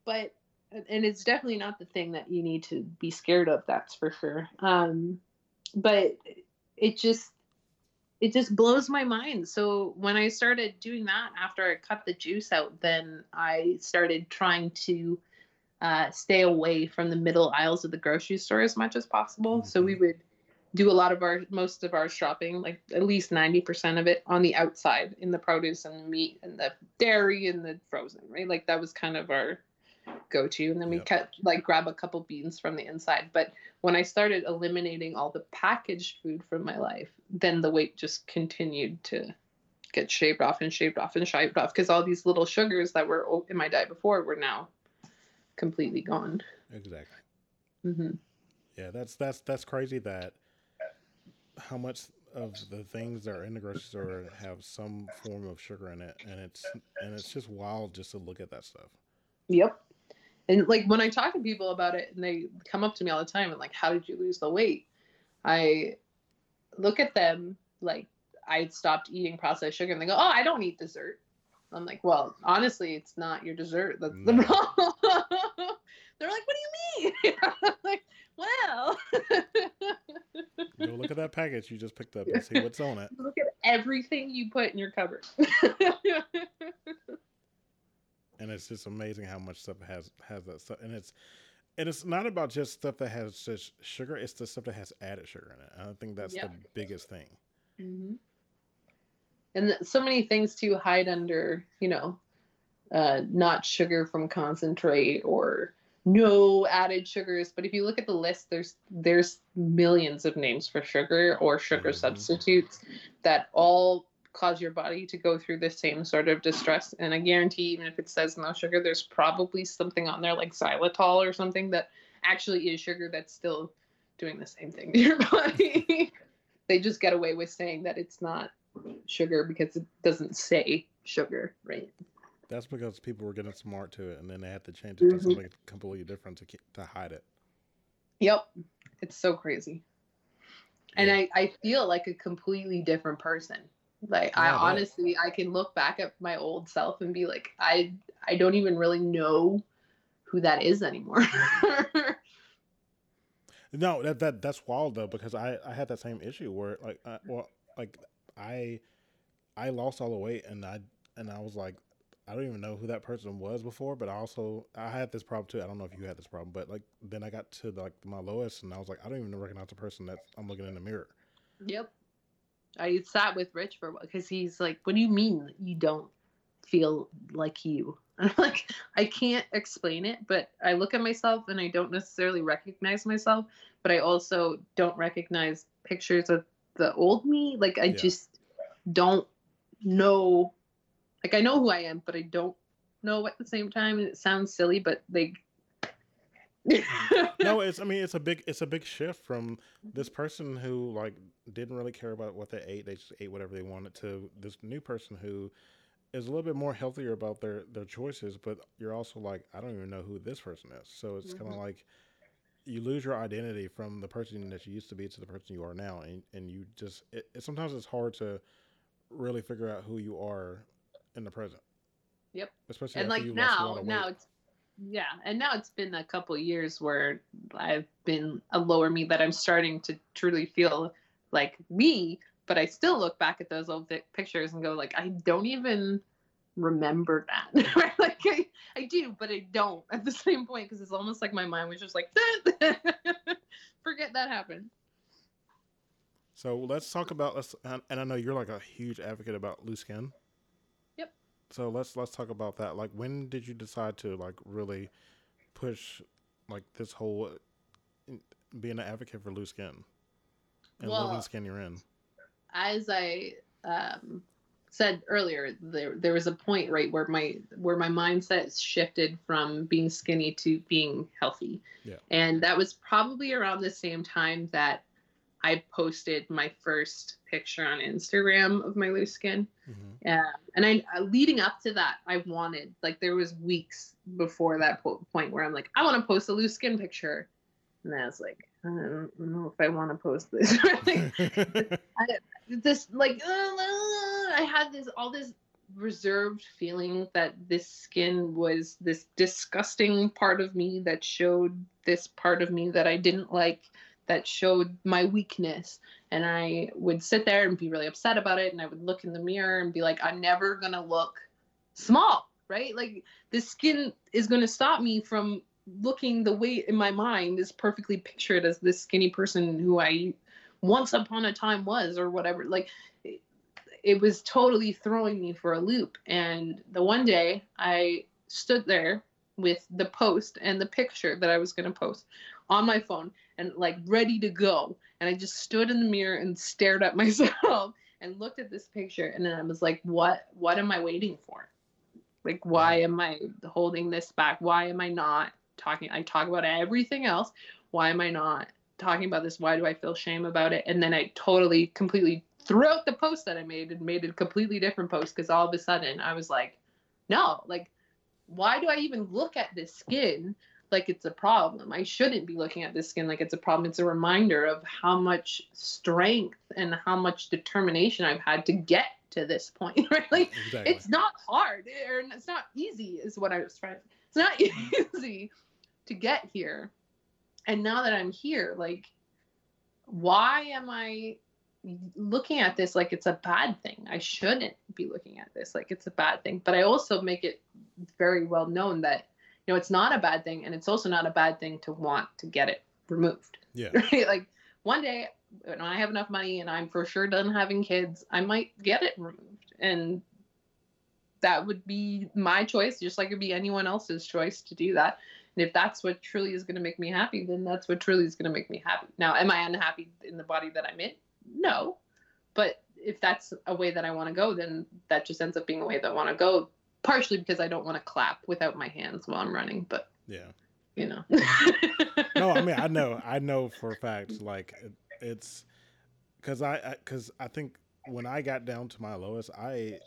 but and it's definitely not the thing that you need to be scared of that's for sure. Um but it just it just blows my mind. So when I started doing that after I cut the juice out, then I started trying to uh, stay away from the middle aisles of the grocery store as much as possible. Mm-hmm. So we would do a lot of our most of our shopping, like at least ninety percent of it, on the outside in the produce and the meat and the dairy and the frozen. Right, like that was kind of our go to and then we yep. cut like grab a couple beans from the inside. But when i started eliminating all the packaged food from my life then the weight just continued to get shaved off and shaved off and shaved off because all these little sugars that were in my diet before were now completely gone. Exactly. Mm-hmm. yeah that's that's that's crazy that how much of the things that are in the grocery store have some form of sugar in it and it's and it's just wild just to look at that stuff. Yep and like when I talk to people about it and they come up to me all the time and like, how did you lose the weight? I look at them like I stopped eating processed sugar and they go, oh, I don't eat dessert. I'm like, well, honestly, it's not your dessert. That's no. the problem. They're like, what do you mean? I'm like, well. Go look at that package you just picked up and see what's on it. Look at everything you put in your cupboard and it's just amazing how much stuff has has that stuff, and it's and it's not about just stuff that has just sugar; it's the stuff that has added sugar in it. I think that's the biggest thing. Mm-hmm. And so many things to hide under, you know, uh, not sugar from concentrate or no added sugars. But if you look at the list, there's there's millions of names for sugar or sugar mm-hmm. substitutes that all cause your body to go through the same sort of distress. And I guarantee, even if it says no sugar, there's probably something on there like xylitol or something that actually is sugar that's still doing the same thing to your body. they just get away with saying that it's not sugar because it doesn't say sugar, right? That's because people were getting smart to it, and then they had to change it mm-hmm. to something completely different to to hide it. Yep, it's so crazy, and I I feel like a completely different person like yeah, I honestly I can look back at my old self and be like I I don't even really know who that is anymore. no, that that that's wild though because I I had that same issue where like I, well like I I lost all the weight and I and I was like I don't even know who that person was before, but I also I had this problem too. I don't know if you had this problem, but like then I got to like my lowest and I was like I don't even recognize the person that I'm looking in the mirror. Yep. I sat with Rich for a while because he's like, "What do you mean you don't feel like you?" I'm like, I can't explain it, but I look at myself and I don't necessarily recognize myself, but I also don't recognize pictures of the old me. Like I yeah. just don't know. Like I know who I am, but I don't know at the same time. And it sounds silly, but like no, it's I mean it's a big it's a big shift from this person who like didn't really care about what they ate, they just ate whatever they wanted to this new person who is a little bit more healthier about their their choices, but you're also like I don't even know who this person is. So it's mm-hmm. kind of like you lose your identity from the person that you used to be to the person you are now and and you just it, it sometimes it's hard to really figure out who you are in the present. Yep. Especially and like now now it's yeah, and now it's been a couple years where I've been a lower me that I'm starting to truly feel like me, but I still look back at those old pictures and go like, I don't even remember that. like I, I do, but I don't at the same point because it's almost like my mind was just like, forget that happened. So let's talk about let's and I know you're like a huge advocate about loose skin. So let's let's talk about that. Like when did you decide to like really push like this whole being an advocate for loose skin and well, loving skin you're in? As I um said earlier, there there was a point right where my where my mindset shifted from being skinny to being healthy. Yeah. And that was probably around the same time that I posted my first picture on Instagram of my loose skin. Mm-hmm. Uh, and I, uh, leading up to that, I wanted, like, there was weeks before that po- point where I'm like, I want to post a loose skin picture. And I was like, I don't know if I want to post this. I, this, like, uh, I had this, all this reserved feeling that this skin was this disgusting part of me that showed this part of me that I didn't like that showed my weakness. And i would sit there and be really upset about it. And i would look in the mirror and be like i'm never going to look small right? Like the skin is going to stop me from looking the way in my mind is perfectly pictured as this skinny person who i once upon a time was or whatever. Like it, it was totally throwing me for a loop. And the one day i stood there with the post and the picture that I was going to post on my phone and like ready to go. And I just stood in the mirror and stared at myself and looked at this picture and then I was like, what what am I waiting for? Like why am I holding this back? Why am I not talking I talk about everything else. Why am I not talking about this? Why do I feel shame about it? And then I totally completely threw out the post that I made and made a completely different post because all of a sudden I was like, no, like why do I even look at this skin like it's a problem? I shouldn't be looking at this skin like it's a problem. It's a reminder of how much strength and how much determination I've had to get to this point. Right? Like exactly. it's not hard or it's not easy, is what I was trying. It's not easy to get here. And now that I'm here, like, why am I looking at this like it's a bad thing. I shouldn't be looking at this like it's a bad thing. But I also make it very well known that you know it's not a bad thing and it's also not a bad thing to want to get it removed. Yeah. Right? Like one day when I have enough money and I'm for sure done having kids, I might get it removed. And that would be my choice, just like it'd be anyone else's choice to do that. And if that's what truly is going to make me happy, then that's what truly is going to make me happy. Now, am I unhappy in the body that I'm in? No. But if that's a way that I want to go, then that just ends up being a way that I want to go. Partially because I don't want to clap without my hands while I'm running, but yeah, you know. no, I mean I know, I know for a fact. Like it, it's because I because I, I, think when I got down to my lowest, I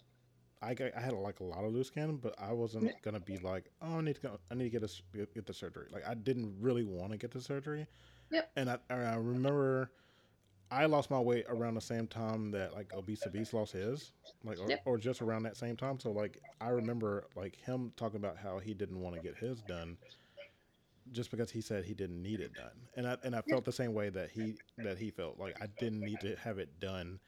I got, I had like a lot of loose skin, but I wasn't gonna be like, oh, I need to go, I need to get a get the surgery. Like I didn't really want to get the surgery. Yep. And I, I remember I lost my weight around the same time that like obese Beast lost his, like or, yep. or, just around that same time. So like I remember like him talking about how he didn't want to get his done, just because he said he didn't need it done, and I and I felt the same way that he that he felt like I didn't need to have it done,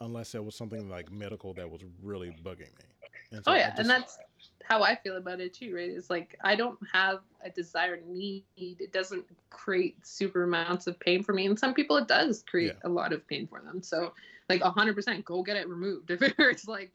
unless it was something like medical that was really bugging me. And oh, so oh yeah, just, and that's how I feel about it too, right? It's like I don't have a desired need. It doesn't create super amounts of pain for me, and some people it does create yeah. a lot of pain for them. So, like hundred percent, go get it removed. If it's like,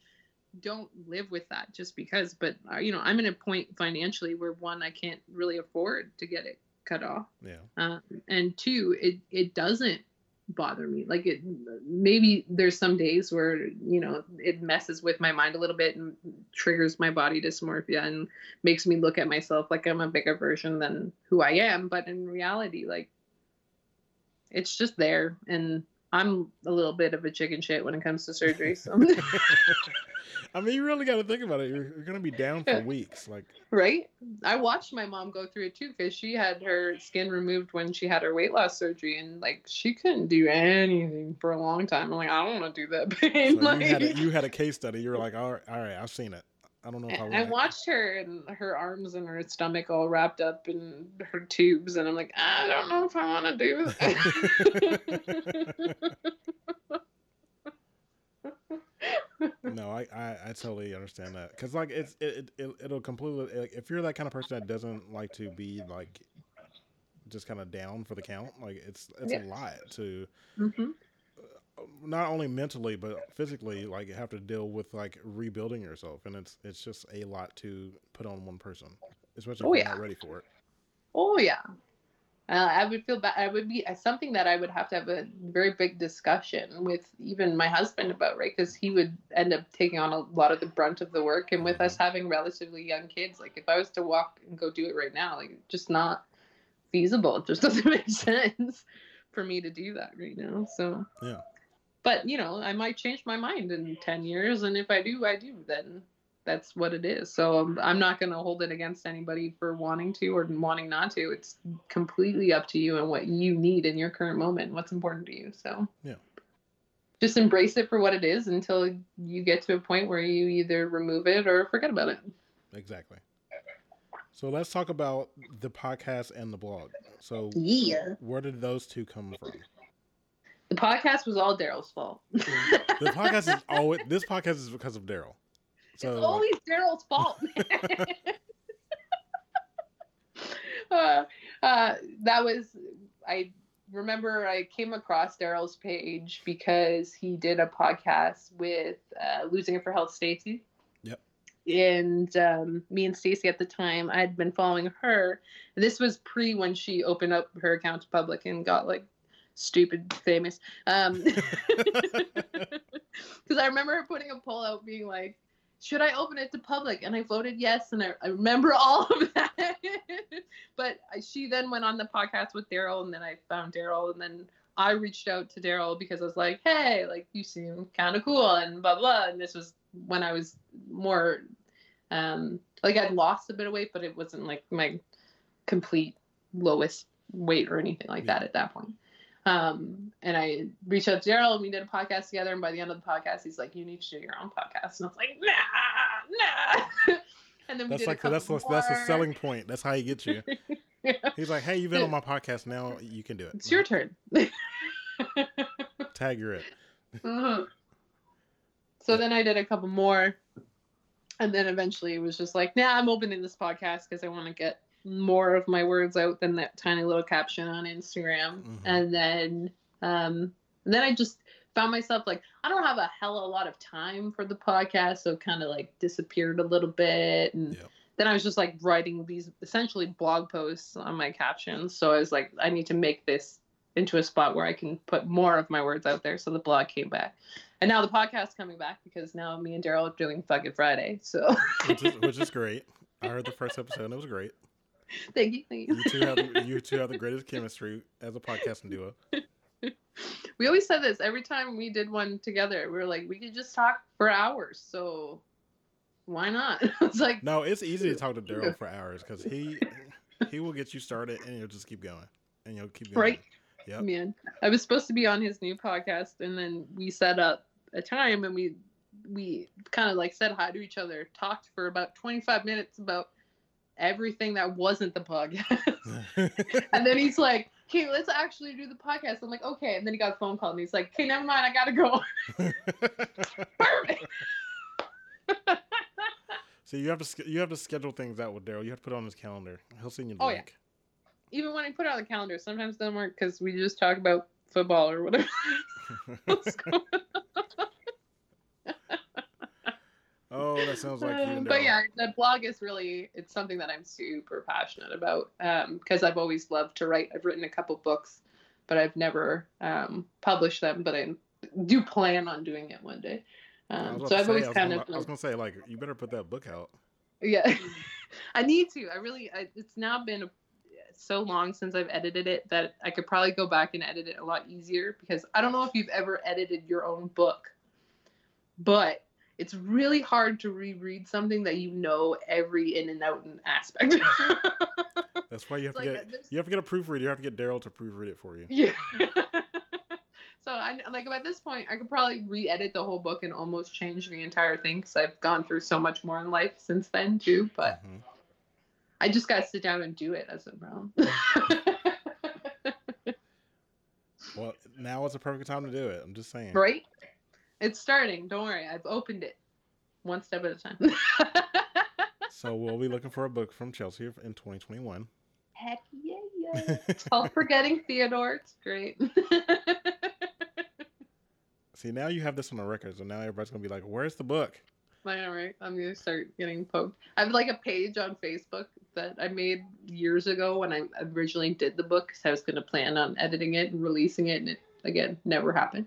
don't live with that just because. But uh, you know, I'm in a point financially where one, I can't really afford to get it cut off. Yeah. Uh, and two, it it doesn't bother me. Like it maybe there's some days where, you know, it messes with my mind a little bit and triggers my body dysmorphia and makes me look at myself like I'm a bigger version than who I am, but in reality like it's just there and I'm a little bit of a chicken shit when it comes to surgery. So I mean, you really got to think about it. You're, you're going to be down for weeks, like right. I watched my mom go through it too because she had her skin removed when she had her weight loss surgery, and like she couldn't do anything for a long time. I'm like, I don't want to do that pain. So like, you, had a, you, had a, case study. You were like, all right, all right, I've seen it. I don't know if I. I, I watched her and her arms and her stomach all wrapped up in her tubes, and I'm like, I don't know if I want to do that. no, I, I, I totally understand that because like it's it, it it'll completely like, if you're that kind of person that doesn't like to be like just kind of down for the count, like it's it's yeah. a lot to. Mm-hmm not only mentally but physically like have to deal with like rebuilding yourself and it's it's just a lot to put on one person especially oh, if you're yeah. not ready for it oh yeah uh, i would feel bad i would be uh, something that i would have to have a very big discussion with even my husband about right? Because he would end up taking on a lot of the brunt of the work and with us having relatively young kids like if i was to walk and go do it right now like just not feasible. It just doesn't make sense for me to do that right now so. Yeah. But you know i might change my mind in 10 years and if i do i do then that's what it is. So um, i'm not going to hold it against anybody for wanting to or wanting not to. It's completely up to you and what you need in your current moment what's important to you so. Yeah. Just embrace it for what it is until you get to a point where you either remove it or forget about it. Exactly. So let's talk about the podcast and the blog. So yeah. where did those two come from? The podcast was all Daryl's fault. the podcast is always this podcast is because of Daryl. So it's always Daryl's fault. uh, uh, that was I remember I came across Daryl's page because he did a podcast with uh, Losing It for Health Stacy. Yep. And um, me and Stacy at the time, I had been following her. This was pre when she opened up her account to public and got like stupid famous. Um, because I remember her putting a poll out being like, should I open it to public? And I voted yes, and I, I remember all of that. but she then went on the podcast with Daryl, and then I found Daryl, and then I reached out to Daryl because I was like, hey, like you seem kind of cool, and blah blah. And this was when I was more, um, like I'd lost a bit of weight, but it wasn't like my complete lowest weight or anything like that at that point. Um, and I reached out to Daryl and we did a podcast together. And by the end of the podcast, he's like, "You need to do your own podcast." And I was like, "Nah, nah." and then we that's did like a that's more. that's a selling point. That's how he gets you. yeah. He's like, "Hey, you've been on my podcast. Now you can do it. It's your turn." Tag you're it. Uh-huh. So then I did a couple more, and then eventually it was just like, "Nah, I'm opening this podcast because I want to get more of my words out than that tiny little caption on Instagram. Mm-hmm. And then um and then I just found myself like I don't have a hell of a lot of time for the podcast, so kind of like disappeared a little bit and yep. then I was just like writing these essentially blog posts on my captions. So I was like I need to make this into a spot where I can put more of my words out there. So the blog came back. And now the podcast coming back because now me and Daryl are doing Fucking Friday. So which, is, which is great. I heard the first episode and it was great. thank you, thank you. You two have the, you two have the greatest chemistry as a podcasting duo. We always said this every time we did one together. We were like, we could just talk for hours. So why not? it's like no, it's easy to talk to Daryl for hours because he he will get you started and you'll just keep going and you'll keep going. Right. Yeah. Man, I was supposed to be on his new podcast, and then we set up a time and we we kind of like said hi to each other, talked for about 25 minutes about everything that wasn't the podcast. and then he's like, okay, let's actually do the podcast. I'm like, okay. And then he got a phone call and he's like, okay, never mind, I gotta go. Perfect. so you have to you have to schedule things out with Daryl. You have to put it on his calendar. He'll send you the oh, link. Yeah. Even when I put it on the calendar, sometimes it doesn't work because we just talk about football or whatever. What's going on? Oh, that sounds like you. but yeah, the blog is really it's something that I'm super passionate about because um, I've always loved to write. I've written a couple books, but I've never um, published them. But I do plan on doing it one day. Um, so I've say, always kind gonna, of. I was gonna say like you better put that book out. Yeah, I need to. I really. I, it's now been so long since I've edited it that I could probably go back and edit it a lot easier because I don't know if you've ever edited your own book, but it's really hard to reread something that you know every in and out and aspect. That's why you have to like, get you have to get a proofreader. You have to get Daryl to proofread it for you. Yeah. So I like at this point, I could probably re-edit the whole book and almost change the entire thing because I've gone through so much more in life since then too. But mm-hmm. I just got to sit down and do it as a brown. well, now is the perfect time to do it. I'm just saying. Right? It's starting. Don't worry. I've opened it one step at a time. so we'll be looking for a book from Chelsea in 2021. Heck yeah, yeah. It's called Forgetting Theodore. It's great. See, now you have this on the record, so now everybody's gonna be like, "Where's the book?" I know, right? I'm gonna start getting poked. I have like a page on Facebook that I made years ago when I originally did the book because I was gonna plan on editing it and releasing it, and it again never happened.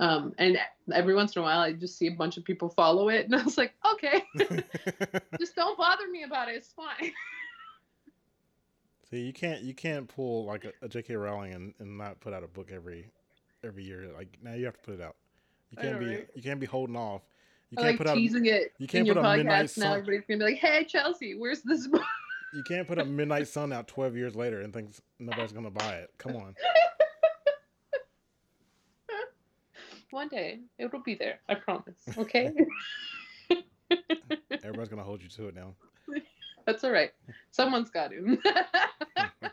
Um, and every once in a while, I just see a bunch of people follow it, and I was like, okay, just don't bother me about it. It's fine. See, you can't you can't pull like a, a J.K. Rowling and, and not put out a book every every year. Like now you have to put it out. You can't be right? you can't be holding off. You can't like put teasing out, it. You can't put a midnight sun. Now everybody's gonna be like, "Hey, Chelsea, where's this book?" You can't put a Midnight Sun out twelve years later and think nobody's gonna buy it. Come on. One day it will be there. I promise. Okay. Everybody's gonna hold you to it now. That's all right. Someone's got to. oh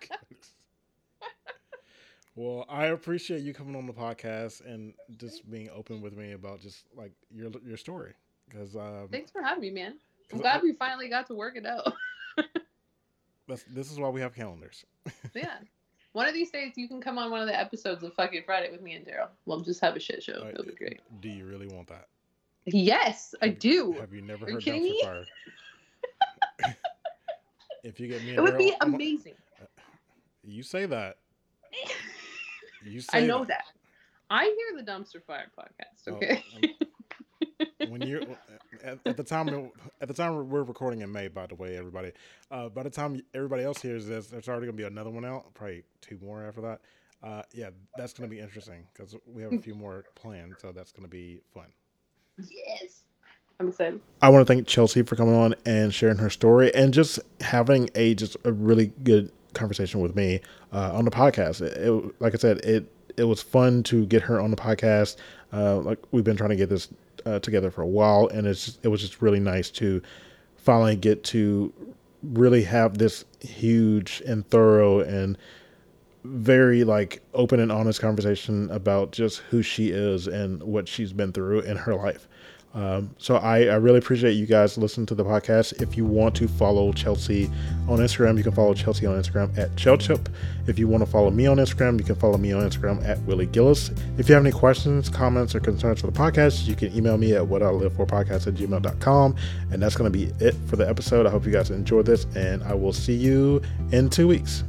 well, I appreciate you coming on the podcast and just being open with me about just like your your story. Because um, thanks for having me, man. I'm glad I, we finally got to work it out. this is why we have calendars. yeah. One of these days, you can come on one of the episodes of Fucking Friday with me and Daryl. We'll just have a shit show. Right. It'll be great. Do you really want that? Yes, have, I do. Have you never Are heard Dumpster Fire? if you get me, it would be amazing. You say that. You say I know that. that. I hear the Dumpster Fire podcast. Oh, okay. Oh, when you at, at, the time at the time we're recording in May, by the way, everybody. Uh, by the time everybody else hears this, there's already gonna be another one out. Probably two more after that. Uh, yeah, that's gonna be interesting because we have a few more planned, so that's gonna be fun. Yes. I'm excited. I want to thank Chelsea for coming on and sharing her story and just having a just a really good conversation with me uh, on the podcast. It, it, like I said, it it was fun to get her on the podcast. Uh, like we've been trying to get this uh, together for a while, and it's just, it was just really nice to finally get to really have this huge and thorough and very like open and honest conversation about just who she is and what she's been through in her life. Um, so I, I, really appreciate you guys listening to the podcast. If you want to follow Chelsea on Instagram, you can follow Chelsea on Instagram at Chelchip. If you want to follow me on Instagram, you can follow me on Instagram at Willie Gillis. If you have any questions, comments, or concerns for the podcast, you can email me at what I live for podcast at gmail.com. And that's going to be it for the episode. I hope you guys enjoyed this, and I will see you in two weeks.